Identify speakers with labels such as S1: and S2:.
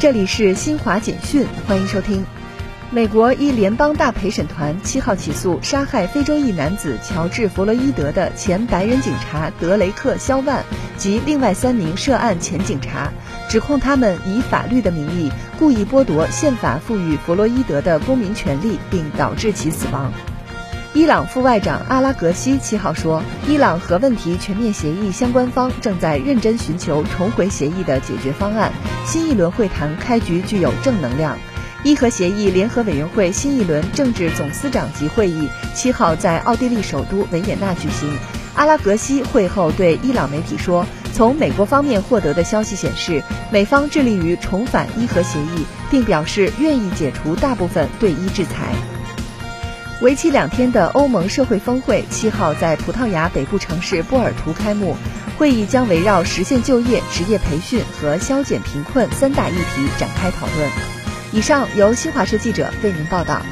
S1: 这里是新华简讯，欢迎收听。美国一联邦大陪审团七号起诉杀害非洲裔男子乔治·弗洛伊德的前白人警察德雷克·肖万及另外三名涉案前警察，指控他们以法律的名义故意剥夺宪法赋予弗洛伊德的公民权利，并导致其死亡。伊朗副外长阿拉格西七号说，伊朗核问题全面协议相关方正在认真寻求重回协议的解决方案，新一轮会谈开局具有正能量。伊核协议联合委员会新一轮政治总司长级会议七号在奥地利首都维也纳举行。阿拉格西会后对伊朗媒体说，从美国方面获得的消息显示，美方致力于重返伊核协议，并表示愿意解除大部分对伊制裁。为期两天的欧盟社会峰会七号在葡萄牙北部城市波尔图开幕，会议将围绕实现就业、职业培训和消减贫困三大议题展开讨论。以上由新华社记者为您报道。